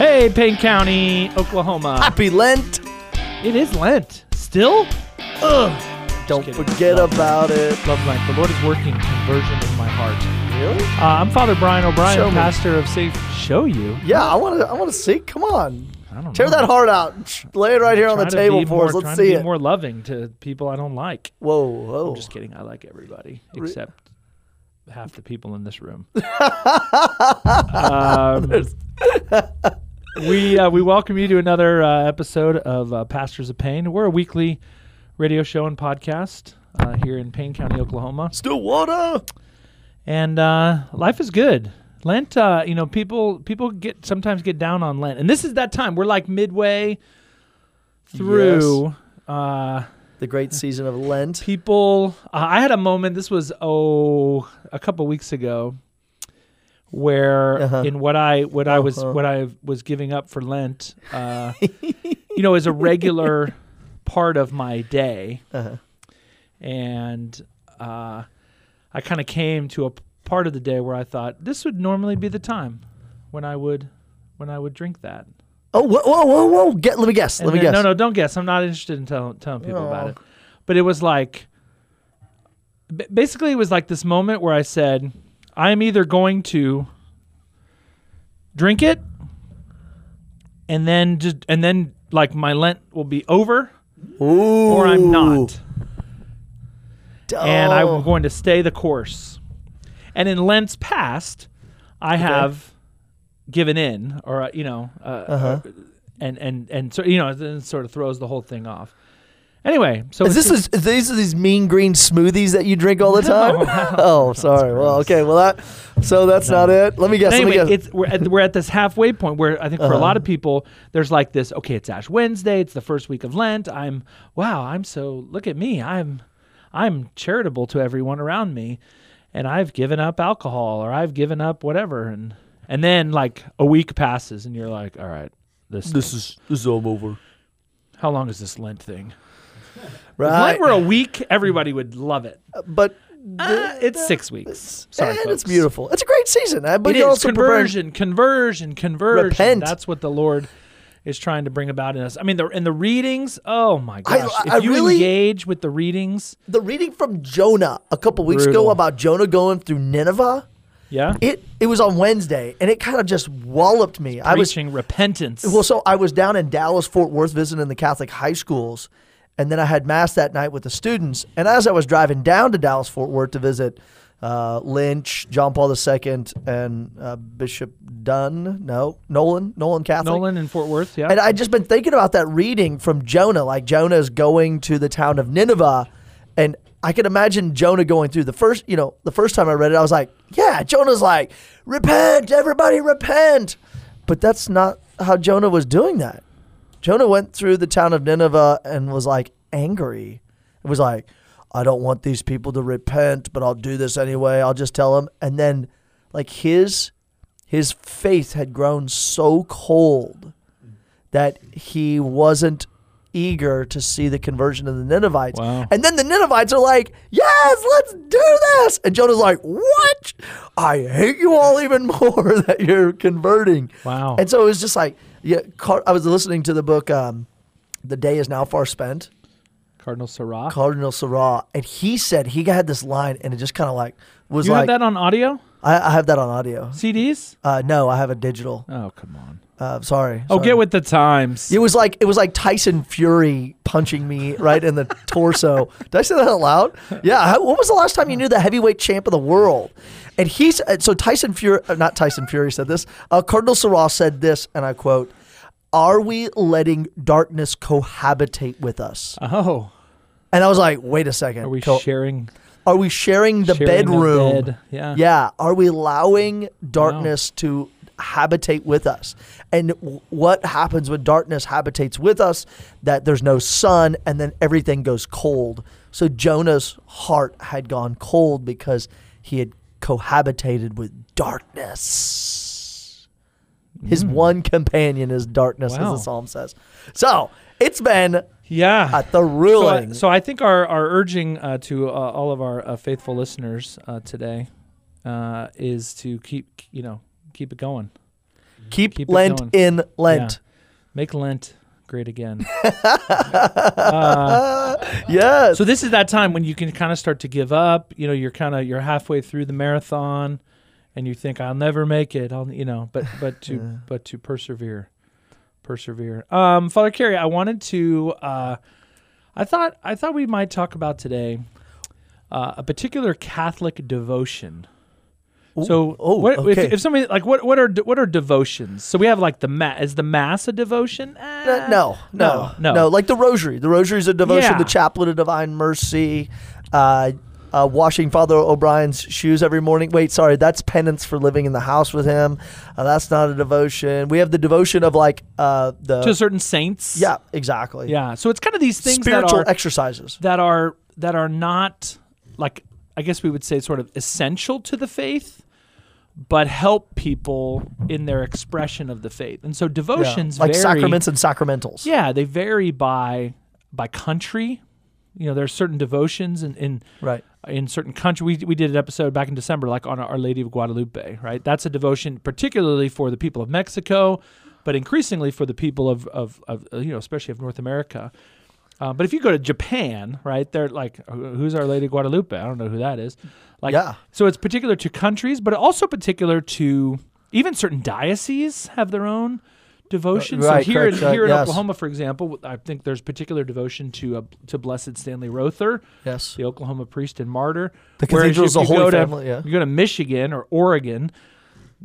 Hey, Payne County, Oklahoma. Happy Lent. It is Lent. Still? Ugh. Don't kidding. forget Love about it. Love Lent. The Lord is working conversion in my heart. Really? Uh, I'm Father Brian O'Brien, Show me. pastor of Safe. Show you? Yeah, I want to. I want to see. Come on, I don't tear know. that heart out. Lay it right here on the Trying to table be for more, us. Let's trying see to be it. more loving to people I don't like. Whoa, whoa. I'm just kidding. I like everybody except half the people in this room. um, we uh, we welcome you to another uh, episode of uh, Pastors of Pain. We're a weekly radio show and podcast uh, here in Payne County, Oklahoma, Stillwater. and uh, life is good. Lent, uh, you know, people people get sometimes get down on Lent, and this is that time. We're like midway through. Uh, The great season of Lent. people uh, i had a moment this was oh a couple weeks ago where Uh-huh. in what i what i was Uh-huh. what i was giving up for lent uh you know is a regular part of my day Uh-huh. and uh i kind of came to a part of the day where i thought this would normally be the time when i would when i would drink that Oh, whoa, whoa, whoa, whoa! Get. Let me guess. and let me then- guess. No, no, don't guess. I'm not interested in tell, telling people about Oh. it. But it was like, basically, it was like this moment where I said, I am either going to drink it, and then just, and then like my Lent will be over, Ooh. or I'm not, and. I'm going to stay the course. And in Lent's past, I have given in, or uh, you know, uh, Uh-huh. and and and so you know, then it sort of throws the whole thing off. Anyway, so Is this is, these are these mean green smoothies that you drink all the time? no, oh, sorry. Well, okay. Well, that. So that's No. not it. Let me guess. anyway, let me guess. it's we're at, we're at this halfway point where I think for a Uh-huh. lot of people, there's like this. Okay, it's Ash Wednesday. It's the first week of Lent. I'm wow. I'm so look at me. I'm I'm charitable to everyone around me, and I've given up alcohol or I've given up whatever, and and then like a week passes, and you're like, all right, this this is this is all over. how long is this Lent thing? If Right. Lent were a week, everybody would love it. but Uh, it's six weeks. Sorry, and it's beautiful. It's a great season. uh, But It is conversion, conversion, conversion. Repent. That's what the Lord is trying to bring about in us. I mean, the in the readings. Oh my gosh! I if you really- engage with the readings, the reading from Jonah a couple weeks Brutal. ago about Jonah going through Nineveh. yeah, It it was on Wednesday, and it kind of just walloped me. I was repentance. well, so I was down in Dallas, Fort Worth, visiting the Catholic high schools, and then I had mass that night with the students. And as I was driving down to Dallas, Fort Worth to visit uh, Lynch, John Paul II, and uh, Bishop Dunn, no, Nolan, Nolan Catholic, Nolan in Fort Worth. Yeah, And I'd just been thinking about that reading from Jonah. Like Jonah is going to the town of Nineveh, and I can imagine Jonah going through the first. You know, the first time I read it, I was like, "Yeah." Jonah's like, "Repent, everybody, repent." But that's not how Jonah was doing that. Jonah went through the town of Nineveh and was like angry. It was like, "I don't want these people to repent, but I'll do this anyway. I'll just tell them." And then, like his his faith had grown so cold that he wasn't eager to see the conversion of the Ninevites. Wow. And then the Ninevites are like, yes, let's do this. And Jonah's like, what? I hate you all even more that you're converting. Wow. And so it was just like, yeah, I was listening to the book, um, The Day is Now Far Spent, Cardinal Sarah. Cardinal Sarah. And he said, he had this line and it just kind of like, was you like, have that on audio I, I have that on audio. CDs? Uh, no, I have a digital. Oh come on. Uh, sorry. Oh, sorry. get with the times. It was like it was like Tyson Fury punching me right in the torso. Did I say that out loud? Yeah. How, when was the last time you knew the heavyweight champ of the world? And he's uh, so Tyson Fury, uh, not Tyson Fury said this. Uh, Cardinal Sarah said this, and I quote: "Are we letting darkness cohabitate with us?" oh, And I was like, "Wait a second. are we Co- sharing? are we sharing the sharing bedroom? bed? Yeah. Yeah. Are we allowing darkness to habitate with us? And w- what happens when darkness habitates with us? That there's no sun and then everything goes cold. So Jonah's heart had gone cold because he had cohabitated with darkness. His one companion is darkness, Wow. as the psalm says. So it's been Yeah. a So, thrilling. I- so I think our, our urging uh, to uh, all of our uh, faithful listeners uh, today uh, is to keep you know keep it going. Keep, Keep Lent going. in Lent. Make Lent great again. Yes. so this is that time when you can kind of start to give up. You know, you're kind of you're halfway through the marathon, and you think I'll never make it. I'll you know, but but to but to persevere, persevere. Um, Father Carey, I wanted to. Uh, I thought I thought we might talk about today uh, a particular Catholic devotion. So, oh, what, okay. if, if somebody like what what are what are devotions? So we have like the mass. Is the mass a devotion? Eh, no, no, no, no, Like the Rosary. The Rosary is a devotion. Yeah. The Chaplet of Divine Mercy. Uh, uh, washing Father O'Brien's shoes every morning. Wait, sorry, that's penance for living in the house with him. Uh, that's not a devotion. We have the devotion of like uh, the to certain saints. yeah, exactly. Yeah. So it's kind of these things spiritual that are exercises. that are that are not like I guess we would say sort of essential to the faith, but help people in their expression of the faith. And so Yeah. devotions like vary. sacraments and sacramentals. Yeah, they vary by by country. You know, there's certain devotions in in, Right. in certain country. We we did an episode back in December, like on Our Lady of Guadalupe, right? That's a devotion particularly for the people of Mexico, but increasingly for the people of of, of uh, you know, especially of North America. Uh, but if you go to Japan, right, they're like, who's Our Lady of Guadalupe? I don't know who that is. Like, Yeah. so it's particular to countries, but also particular to even certain dioceses have their own devotion. Right, so here, in, correct, right, here in yes. Oklahoma, for example, I think there's particular devotion to uh, to Blessed Stanley Rother, Yes. the Oklahoma priest and martyr. The cathedral's you holy to, family. Yeah. You go to Michigan or Oregon.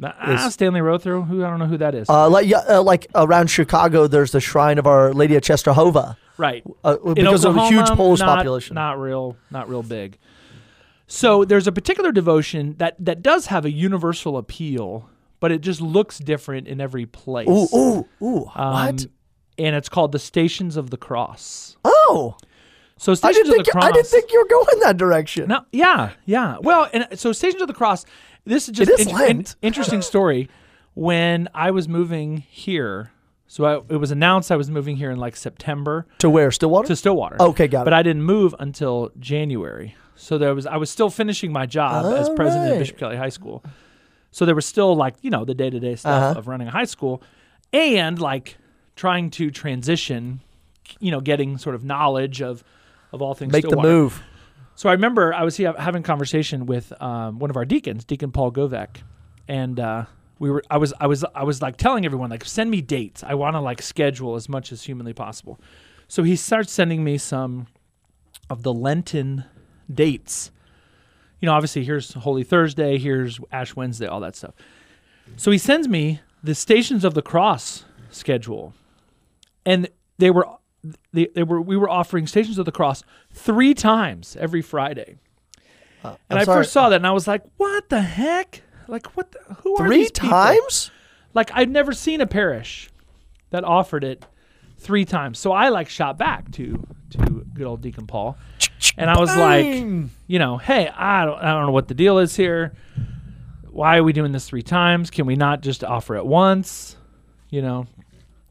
Ah, Stanley Rother, who I don't know who that is. Uh, like yeah, uh, like around Chicago, there's the shrine of Our Lady of Czestochowa right. uh, In because of a huge Polish not, population. Not real, not real big. So there's a particular devotion that that does have a universal appeal, but it just looks different in every place. ooh, ooh, ooh! Um, what? And it's called the Stations of the Cross. Oh, So I Stations didn't of think the Cross. I didn't think you were going that direction. No, yeah, yeah. Well, and so Stations of the Cross. This is just It is in- Lent. in- interesting story. When I was moving here, so I, it was announced I was moving here in like September To where Stillwater? to Stillwater. Okay, got it. But I didn't move until January. So there was I was still finishing my job as All president of. Bishop Kelly High School. So there was still like you know the day to day stuff Uh-huh. of running a high school, and like trying to transition, you know, getting sort of knowledge of of all things. Make the move. So I remember I was having a conversation with um, one of our deacons, Deacon Paul Govek, and uh, we were I was I was I was like telling everyone like send me dates. I want to like schedule as much as humanly possible. So he starts sending me some of the Lenten dates. You know, obviously here's Holy Thursday, here's Ash Wednesday, all that stuff. So he sends me the Stations of the Cross schedule, and they were they, they were we were offering Stations of the Cross three times every Friday. and Uh, I'm I sorry. first saw that, and I was like, "What the heck? Like, what? The, who are Three these people?" times? Like, I'd never seen a parish that offered it three times. So I like shot back to to good old Deacon Paul, and I was like, you know, hey, I don't I don't know what the deal is here. Why are we doing this three times? Can we not just offer it once? You know,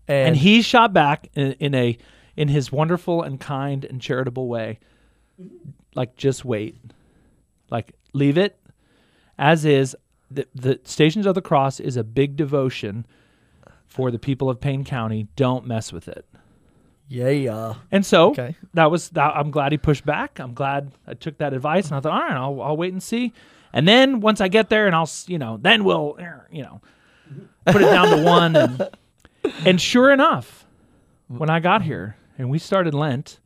and, and he shot back in, in a in his wonderful and kind and charitable way like just wait like leave it as is the, the stations of the cross is a big devotion for the people of Payne County. Don't mess with it. Yeah, yeah. and so Okay. that was that I'm glad he pushed back. I'm glad I took that advice and I thought all right I'll, I'll wait and see. And then once I get there and I'll s- you know then we'll eh, you know put it down to one. And and sure enough, when I got here and we started Lent,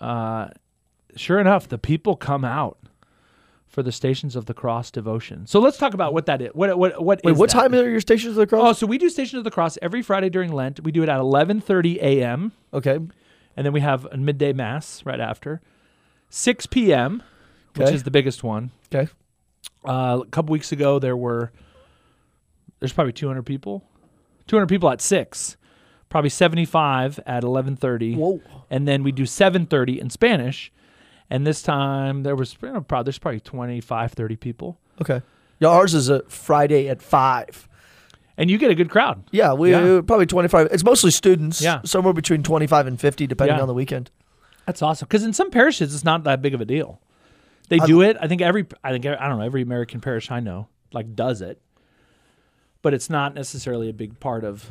uh, sure enough, the people come out for the Stations of the Cross devotion. So let's talk about what that is. What what what Wait, is what that? time are your stations of the cross? Oh, so we do Stations of the Cross every Friday during Lent. We do it at 11:30 a.m. okay. and then we have a midday mass right after. 6 p.m., which is the biggest one. Okay. Uh, a couple weeks ago, there were there's probably 200 people, 200 people at six, probably 75 at 11:30, Whoa. and then we do 7:30 in Spanish. And this time there was you know, probably there's probably 25, 30 people, Okay. Yeah, ours is a Friday at five. and you get a good crowd. Yeah, we Yeah. probably twenty five. It's mostly students. Yeah. somewhere between twenty five and fifty, depending Yeah. on the weekend. That's awesome because in some parishes it's not that big of a deal. They I- do it. I think every I think I don't know every American parish I know like does it. but it's not necessarily a big part of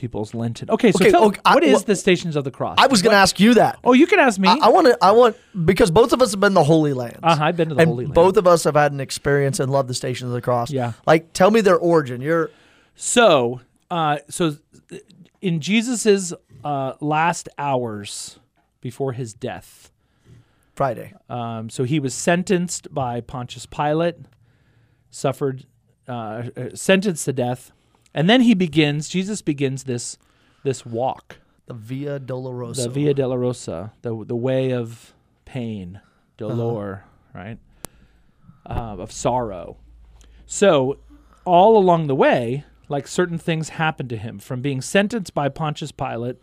people's Lenten. Okay, so Okay, tell, okay, I- what is well- the Stations of the Cross? I was going to ask you that. oh, you can ask me. I, I want to. I want because both of us have been the Holy Lands. uh-huh, I've been to the Holy Land. both of us have had an experience and love the Stations of the Cross. Yeah. Like, tell me their origin. You're So, uh, so in Jesus's uh, last hours before his death, Friday. um, so he was sentenced by Pontius Pilate, suffered, uh, uh, sentenced to death, and then he begins. Jesus begins this this walk, The Via Dolorosa. the Via Dolorosa, the the way of pain, dolor, right, uh, of sorrow. So, all along the way, like certain things happened to him, from being sentenced by Pontius Pilate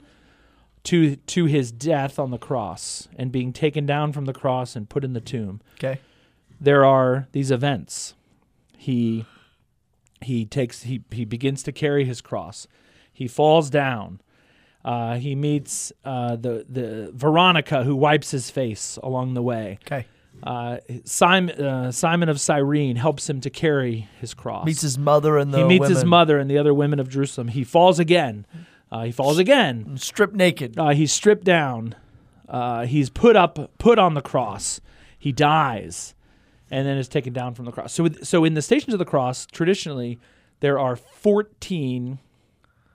to to his death on the cross and being taken down from the cross and put in the tomb. Okay. There are these events. He he takes he he begins to carry his cross. He falls down. Uh, he meets uh, the the Veronica who wipes his face along the way. Okay. Uh, Simon uh, Simon of Cyrene helps him to carry his cross. Meets his mother and the he meets his mother and the other women of Jerusalem. He falls again. Uh, he falls again. Stripped naked. Uh, he's stripped down. Uh, he's put up, put on the cross. He dies, and then is taken down from the cross. So, with, so in the stations of the cross, traditionally, there are fourteen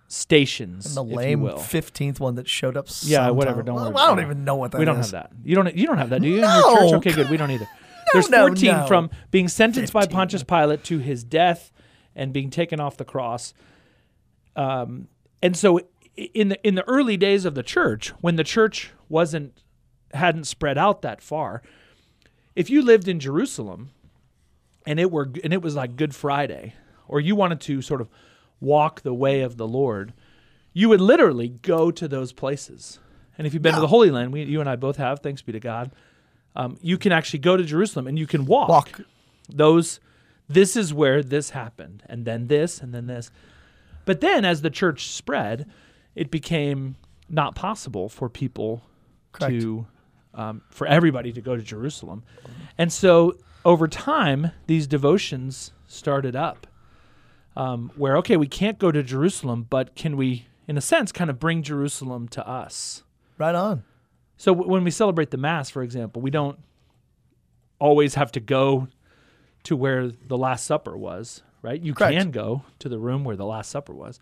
stations. And the lame fifteenth one that showed up. Yeah, whatever, don't worry I don't even know what that we don't is. have that. You don't. You don't have that, do you? in No, your church? Okay, good. We don't either. There's 14 no. from being sentenced by Pontius Pilate to his death and being taken off the cross. Um, and so in the in the early days of the church, when the church wasn't hadn't spread out that far, if you lived in Jerusalem and it were and it was like Good Friday, or you wanted to sort of walk the way of the Lord, you would literally go to those places. And if you've been to the Holy Land, we, you and I both have, thanks be to God, um, you can actually go to Jerusalem and you can walk, Walk. those. This is where this happened, and then this, and then this. But then, as the church spread, it became not possible for people Correct. to, um, for everybody to go to Jerusalem, and so over time, these devotions started up, um, where okay, we can't go to Jerusalem, but can we, in a sense, kind of bring Jerusalem to us? Right on. So w- when we celebrate the Mass, for example, we don't always have to go to where the Last Supper was, right? You Correct. can go to the room where the Last Supper was,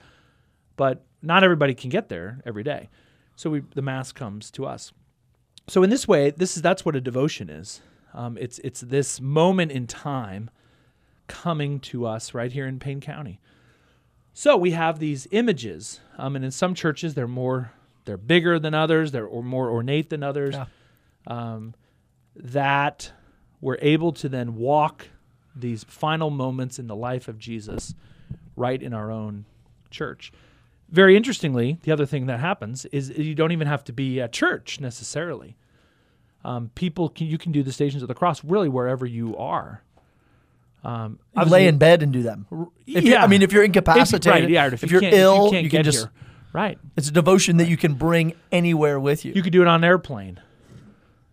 but not everybody can get there every day. So we, the Mass comes to us. So in this way, this is that's what a devotion is. Um, it's it's this moment in time coming to us right here in Payne County. So we have these images, um, and in some churches they're more they're bigger than others, they're or more ornate than others. Yeah. Um, that we're able to then walk these final moments in the life of Jesus right in our own church. Very interestingly, the other thing that happens is you don't even have to be at church necessarily. Um, people can you can do the Stations of the Cross really wherever you are. Um, I You lay in- bed and do them. If you- yeah, I mean, if you're incapacitated, right, yeah, if, if, you're you can't, ill, you, can't you can get just. here. Right. It's a devotion that you can bring anywhere with you. You could do it on an airplane.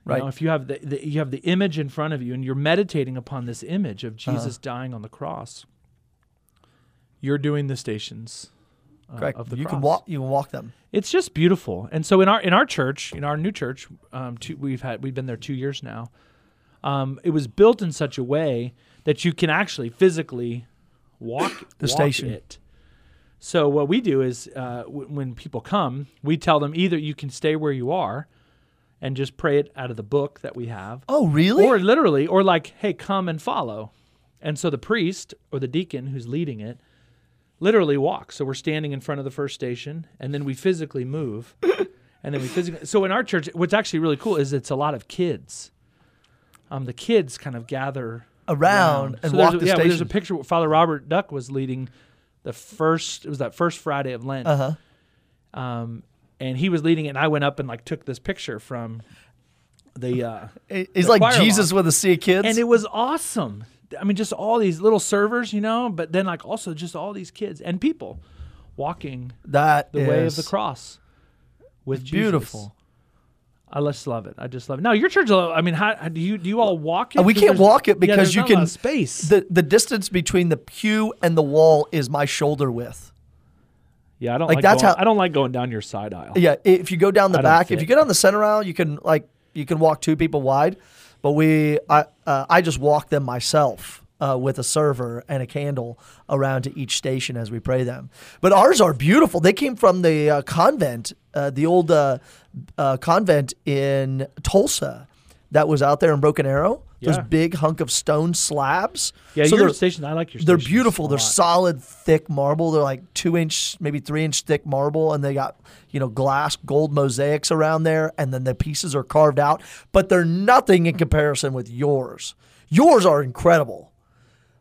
You Right. know, if you have the, the you have the image in front of you and you're meditating upon this image of Uh-huh. Jesus dying on the cross, you're doing the stations uh, Correct. of the you cross. can walk. You can walk them. It's just beautiful. And so in our in our church, in our new church, um, two, we've had we've been there two years now. Um, it was built in such a way that you can actually physically walk The walk station. it. So what we do is uh, w- when people come, we tell them either you can stay where you are and just pray it out of the book that we have, Oh, really? or literally, or like, hey, come and follow. And so the priest or the deacon who's leading it literally walk. So we're standing in front of the first station, and then we physically move, and then we physically. So in our church, what's actually really cool is it's a lot of kids. Um, the kids kind of gather Around and so walk a, the yeah, station. there's a picture. where Father Robert Duck was leading the first. It was that first Friday of Lent Uh huh. um, and he was leading it, and I went up and like took this picture from the, uh, He's The like Jesus with a sea of kids. and it was awesome. I mean, just all these little servers, you know, but then like also just all these kids and people walking that the way of the cross with Jesus. beautiful. I just love it. I just love it. Now your church, I mean, how, do you do you all walk it? Uh, we can't walk it because there's you not a lot can space. The the distance between the pew and the wall is my shoulder width. yeah, I don't like, like, that's going, how- I don't like going down your side aisle. Yeah, if you go down the I back, if you go down the center aisle, you can like you can walk two people wide. But we, I, uh, I just walk them myself uh, with a server and a candle around to each station as we pray them. But ours are beautiful. They came from the uh, convent, uh, the old uh, uh, convent in Tulsa that was out there in Broken Arrow. Those big hunk of stone slabs. Yeah, So your station. I like your. they're beautiful. They're solid, thick marble. They're like two inch, maybe three inch thick marble, and they got you know glass gold mosaics around there, and then the pieces are carved out. But they're nothing in comparison with yours. Yours are incredible.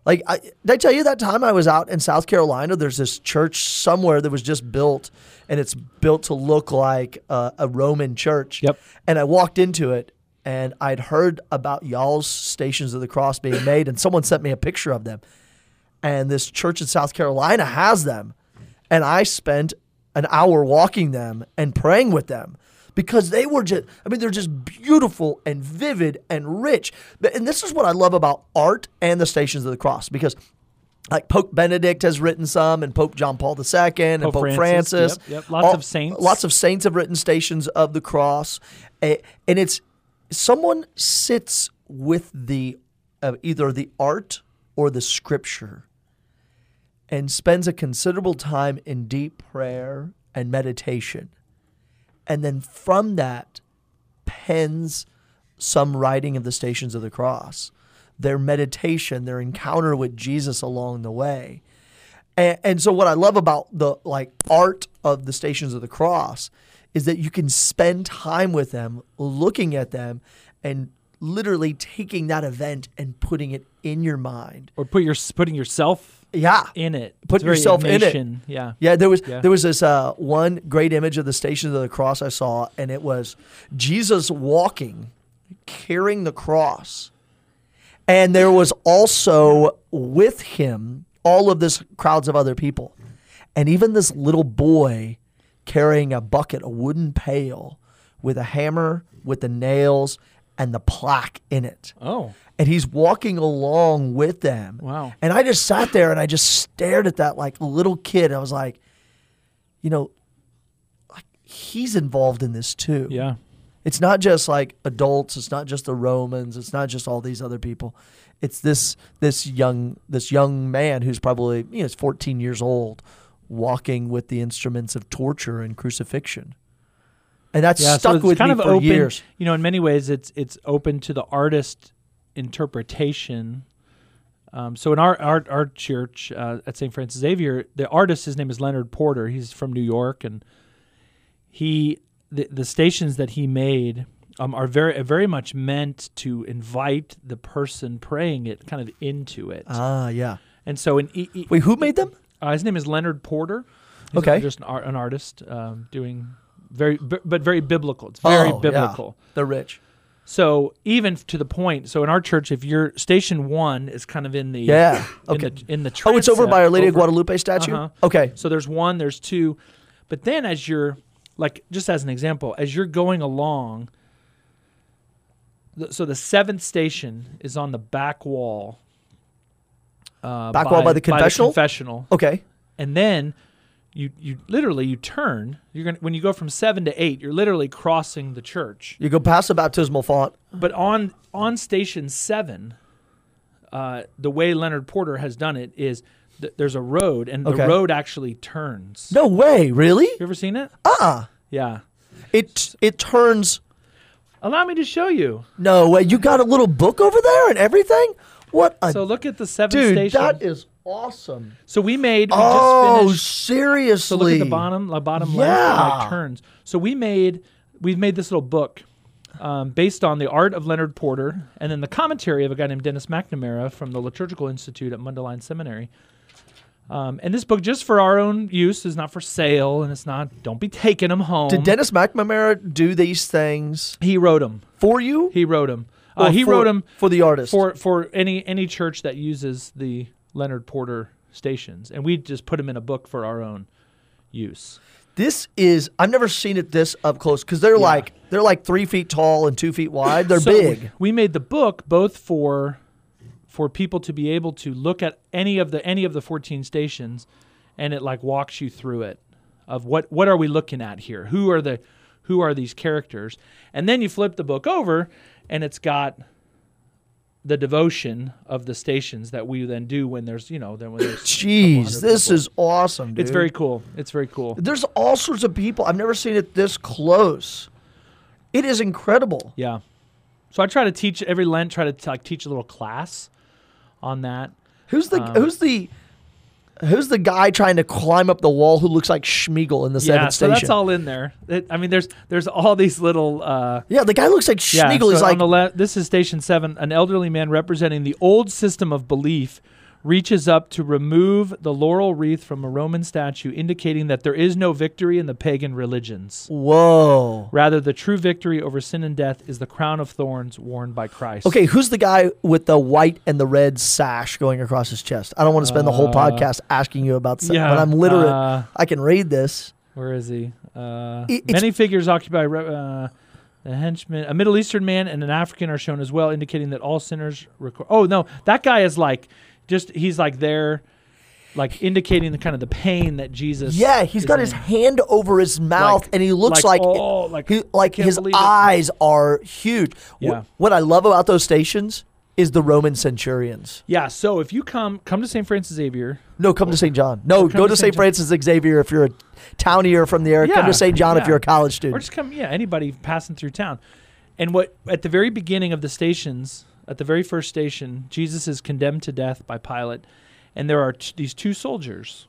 Like, I, did I tell you that time I was out in South Carolina? There's this church somewhere that was just built, and it's built to look like uh, a Roman church. Yep. And I walked into it, and I'd heard about y'all's Stations of the Cross being made, and someone sent me a picture of them. And this church in South Carolina has them. And I spent an hour walking them and praying with them because they were just, I mean, they're just beautiful and vivid and rich. And this is what I love about art and the Stations of the Cross because like Pope Benedict has written some, and Pope John Paul II, and Pope Pope Francis, Francis. yep, yep. Lots of saints. Lots of saints have written Stations of the Cross, and it's someone sits with the uh, either the art or the scripture, and spends a considerable time in deep prayer and meditation, and then from that pens some writing of the Stations of the Cross, their meditation, their encounter with Jesus along the way. And, and so what I love about the like art of the Stations of the Cross is that you can spend time with them, looking at them, and literally taking that event and putting it in your mind. or put your putting yourself Yeah. in it. Put It's yourself in it. Yeah. Yeah, there was Yeah. there was this uh, one great image of the Stations of the Cross I saw, and it was Jesus walking, carrying the cross, and there was also with him all of this crowds of other people, and even this little boy carrying a bucket, a wooden pail, with a hammer, with the nails and the plaque in it Oh. and he's walking along with them. Wow. And I just sat there and I just stared at that like little kid. I was like, you know, like he's involved in this too. Yeah. It's not just like adults, it's not just the Romans, it's not just all these other people. It's this this young this young man who's probably, you know, is 14 years old walking with the instruments of torture and crucifixion. And that's Yeah. stuck so it's with kind me of for open. years. You know, in many ways, it's it's open to the artist interpretation. Um, so in our our, our church uh, at St. Francis Xavier, the artist his name is Leonard Porter. He's from New York, and he the, the stations that he made um, are very very much meant to invite the person praying it kind of into it. Ah, yeah. and so in e- e- Wait, who made them? Uh, his name is Leonard Porter. He's Okay. just an, art, an artist um, doing very b- but very biblical. It's very Oh, yeah. biblical. They're rich. So even to the point, so in our church, if your station one is kind of in the Yeah. in Okay. the in the Oh, it's over by Our Lady of Guadalupe statue? Uh-huh. Okay. So there's one, there's two, but then as you're like just as an example, as you're going along, the, so the seventh station is on the back wall. Uh, Back wall by the confessional? confessional, Okay. and then you you literally you turn. You're gonna when you go from seven to eight, you're literally crossing the church. You go past the baptismal font. But on on station seven, uh, the way Leonard Porter has done it is th- there's a road, and Okay. the road actually turns. No way, really? You ever seen it? Ah. Yeah. It it turns Allow me to show you. no way. You got a little book over there and everything? What a So look at the seventh dude, station. that is awesome. so we made. We Oh, just finished. seriously. So look at the bottom, the bottom left, Yeah. and it turns. So we made we've made this little book um, based on the art of Leonard Porter, and then the commentary of a guy named Dennis McNamara from the Liturgical Institute at Mundelein Seminary. Um, and this book, just for our own use, is not for sale, and it's not. Don't be taking them home. Did Dennis McNamara do these things he wrote them. for you? He wrote them. Uh, he for- wrote them for the artist. for for any any church that uses the Leonard Porter stations, and we just put them in a book for our own use. This is I've never seen it this up close because they're like they're like three feet tall and two feet wide. They're So big. We made the book both for for people to be able to look at any of the any of the 14 stations and it like walks you through it of what what are we looking at here? Who are the who are these characters? And then you flip the book over and it's got the devotion of the stations that we then do when there's, you know, then when there's Jeez, this people. is awesome. Dude. It's very cool. It's very cool. There's all sorts of people. I've never seen it this close. It is incredible. Yeah. So I try to teach every Lent, try to like teach a little class on that. Who's the Um, who's the who's the guy trying to climb up the wall who looks like Sméagol in the yeah, seventh so station? that's all in there. It, I mean, there's there's all these little. Uh, yeah, the guy looks like yeah, Sméagol. so He's like on the le- this is station seven. An elderly man representing the old system of belief reaches up to remove the laurel wreath from a Roman statue, indicating that there is no victory in the pagan religions. whoa. Rather, the true victory over sin and death is the crown of thorns worn by Christ. Okay, who's the guy with the white and the red sash going across his chest? I don't want to spend the whole Uh, podcast asking you about that, Yeah, but I'm literate. uh, I can read this. Where is he? Uh, I- it's- many figures occupy uh, the henchman. A Middle Eastern man and an African are shown as well, indicating that all sinners. Record- oh no, that guy is like, just he's like there, like indicating the kind of the pain that Jesus. Yeah, he's got his hand over his mouth, Like- and he looks like like, oh, like, he, like his believe it. eyes are huge. Yeah. what I love about those stations is the Roman centurions. Yeah, so if you come come to St. Francis Xavier, No, come to St. John. No, go to to St. Francis Xavier if you're a townie townier from the area. Yeah, Come to St. John if you're a college student. or just come, yeah, anybody passing through town. And what at the very beginning of the stations, at the very first station, Jesus is condemned to death by Pilate, and there are t- these two soldiers.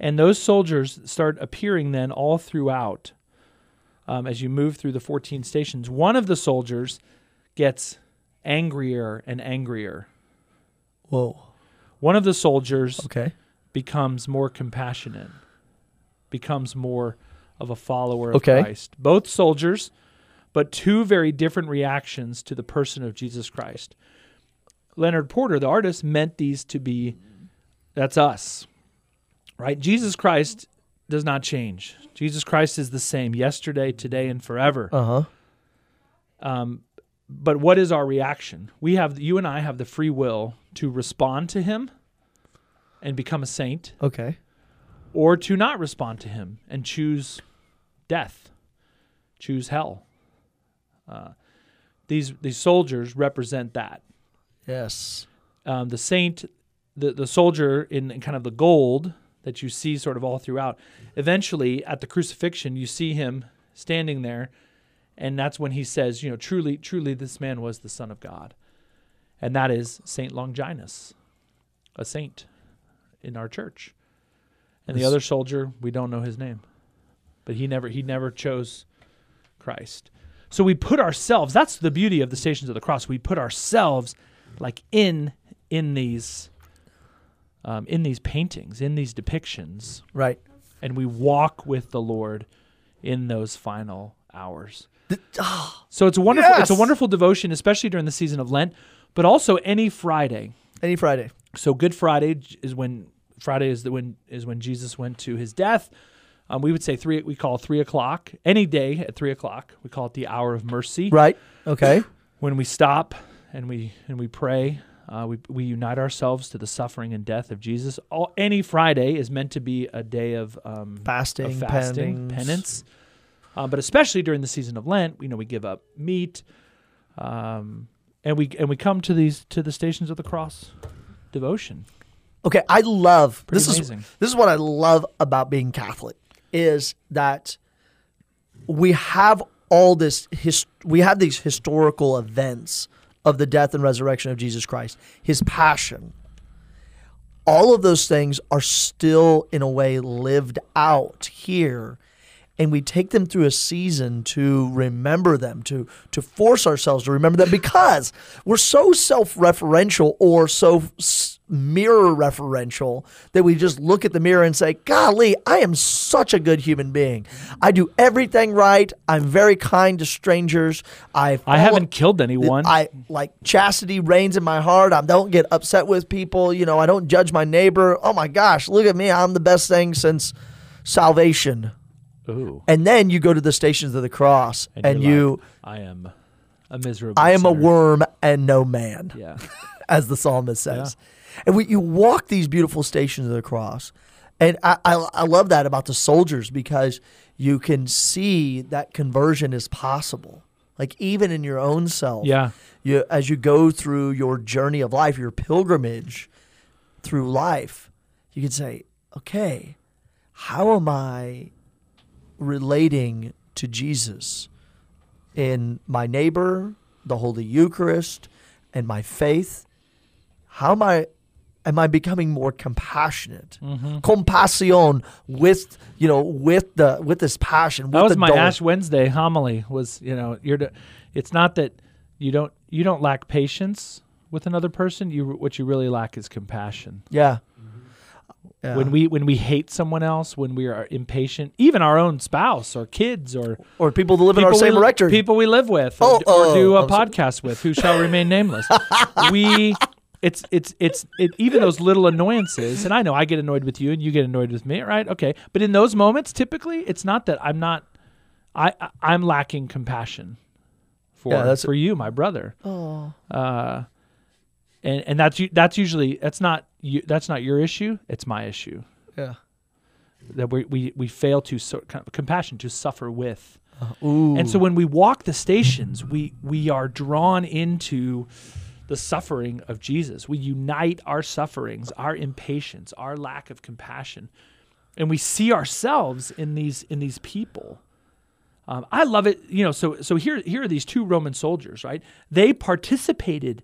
And those soldiers start appearing then all throughout um, as you move through the 14 stations. One of the soldiers gets angrier and angrier. Whoa. One of the soldiers Okay. becomes more compassionate, becomes more of a follower of Okay. Christ. Both soldiers, but two very different reactions to the person of Jesus Christ. Leonard Porter, the artist, meant these to be that's us, right? Jesus Christ does not change. Jesus Christ is the same yesterday, today, and forever. Uh huh. Um, but what is our reaction? We have you and I have the free will to respond to him and become a saint Okay. or to not respond to him and choose death, choose hell. Uh, these these soldiers represent that. Yes. Um, the saint, the the soldier in, in kind of the gold that you see sort of all throughout. Eventually, at the crucifixion, you see him standing there, and that's when he says, you know, truly, truly, this man was the Son of God, and that is Saint Longinus, a saint in our church. And the other soldier, we don't know his name, but he never he never chose Christ. So we put ourselves. That's the beauty of the Stations of the Cross. We put ourselves like in in these um, in these paintings, in these depictions, Right. and we walk with the Lord in those final hours. Th- ah, So it's a wonderful it's a wonderful devotion, especially during the season of Lent, but also any Friday. any Friday. So Good Friday is when Friday is the when is when Jesus went to his death. Um, we would say three. We call three o'clock any day at three o'clock. We call it the hour of mercy. Right. Okay. When we stop and we and we pray, uh, we we unite ourselves to the suffering and death of Jesus. All any Friday is meant to be a day of um, Fasting, of fasting, penance. penance. Uh, but especially during the season of Lent, you know, we give up meat, um, and we and we come to these to the stations of the cross devotion. Okay, I love Pretty this amazing. is this is what I love about being Catholic is that we have all this his, we have these historical events of the death and resurrection of Jesus Christ, his passion. All of those things are still in a way lived out here and we take them through a season to remember them to to force ourselves to remember them because we're so self-referential or so s- mirror referential that we just look at the mirror and say golly i am such a good human being i do everything right i'm very kind to strangers i I haven't killed anyone. I like chastity reigns in my heart. I don't get upset with people. You know, I don't judge my neighbor. Oh my gosh, look at me. I'm the best thing since salvation, Ooh. and then you go to the stations of the cross, and, you're you, like, I am a miserable. I am a worm and no man. Yeah. as the psalmist says. And we, you walk these beautiful stations of the cross. And I, I, I love that about the soldiers because you can see that conversion is possible. Like even in your own self. Yeah. You, as you go through your journey of life, your pilgrimage through life, you can say, okay, how am I relating to Jesus in my neighbor, the Holy Eucharist, and my faith? How am I am I becoming more compassionate? Mm-hmm. Compassion with you know with the with this passion. That with was the my dole. Ash Wednesday homily. Was you know you're. To, it's not that you don't you don't lack patience with another person. You what you really lack is compassion. Yeah. Yeah. When we when we hate someone else, when we are impatient, even our own spouse or kids or or people that live in our same we, rectory. people we live with Oh, or, or do oh, a I'm sorry. podcast with, who shall remain nameless. we, it's it's it's it, even those little annoyances, and I know I get annoyed with you, and you get annoyed with me, right? Okay, but in those moments, typically, it's not that I'm not, I I- I'm lacking compassion for Yeah, that's- for you, my brother. oh. Uh, and and that's that's usually that's not you that's not your issue. It's my issue Yeah. that we we we fail to so, kind of compassion to suffer with. Ooh. And so when we walk the stations, we we are drawn into the suffering of Jesus. We unite our sufferings, our impatience, our lack of compassion, and we see ourselves in these in these people. Um, I love it. You know, so so here here are these two Roman soldiers, right? They participated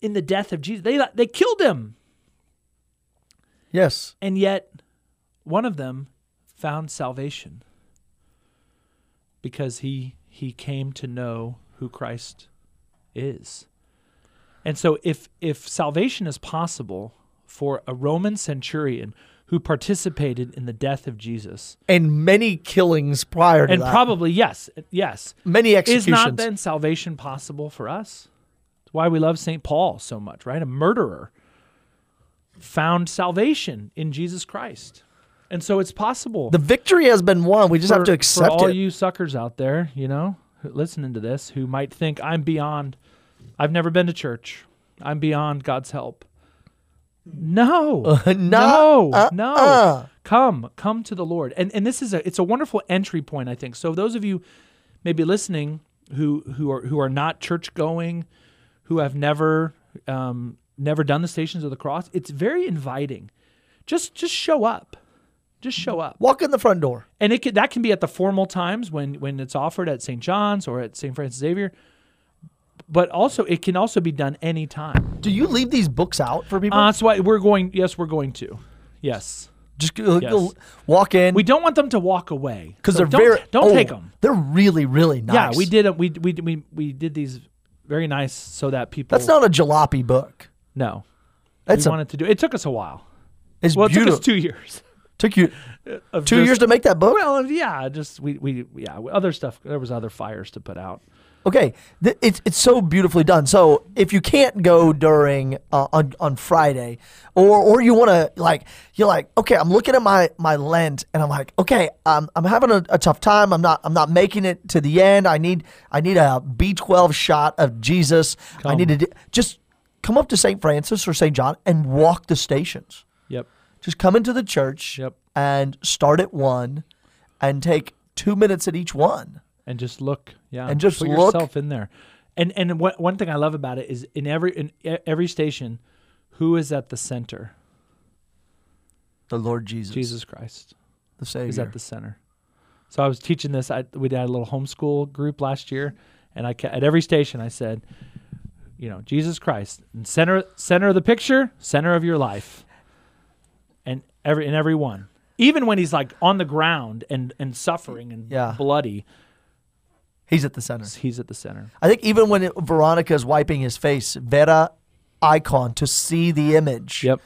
in the death of Jesus. They they killed him, yes. and yet one of them found salvation because he he came to know who Christ is. And so if if salvation is possible for a Roman centurion who participated in the death of Jesus, And many killings prior to and that. probably yes, yes, many executions. is not then salvation possible for us? That's why we love St. Paul so much, right? A murderer found salvation in Jesus Christ. And so it's possible. the victory has been won. We just have to accept for all it. you suckers out there, you know, listening to this, who might think I'm beyond, I've never been to church, I'm beyond God's help. No, no, no, uh, no. uh. Come, come to the Lord, and and this is a it's a wonderful entry point, I think. So those of you maybe listening who who are who are not church going, who have never um, never done the Stations of the Cross, it's very inviting. Just just show up, just show up Walk in the front door. and it could, that can be at the formal times when when it's offered at St. John's or at St. Francis Xavier. But also, it can also be done anytime. Do you leave these books out for people? Uh, that's why we're going. Yes, we're going to. Yes, just go, yes. go walk in we don't want them to walk away because So they're don't, very. Don't take them. They're really, really nice. Yeah, we did. A, we we we we did these very nice so that people. That's not a jalopy book. no. That's we a. wanted to do. It took us a while. It's Well, it took us two years. Took you two just- years to make that book. Well, yeah, just we we yeah other stuff. There was other fires to put out. Okay, Th- it's it's so beautifully done. So if you can't go during uh, on on Friday, or or you want to like you're like okay, I'm looking at my my Lent and I'm like okay, um, I'm having a, a tough time. I'm not I'm not making it to the end. I need I need a B12 shot of Jesus. I need to just come up to St. Francis or St. John and walk the stations. Yep. Just come into the church Yep. and start at one, and take two minutes at each one. And just look yeah And just put look. yourself in there. And and one, one thing i love about it is in every in every station who is at the center? The Lord Jesus, jesus christ. The Savior. is at the center. So i was teaching this. I, we had a little homeschool group last year and i at every station i said you know jesus christ and center center of the picture center of your life. And every in every one. Even when he's like on the ground and and suffering and Yeah. bloody He's at the center. he's at the center I think even when it, Veronica's wiping his face, Vera icon to see the image. yep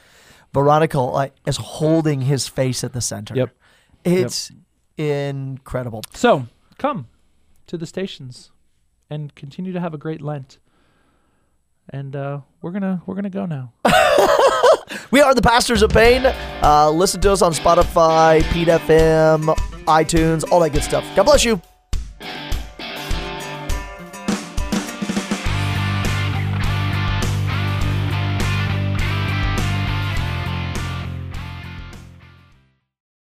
Veronica like, is holding his face at the center. Yep. It's incredible. So come to the stations and continue to have a great Lent. And uh, we're gonna we're gonna go now. We are the Pastors of Pain. Uh, listen to us on Spotify, Pete FM, iTunes, all that good stuff. God bless you.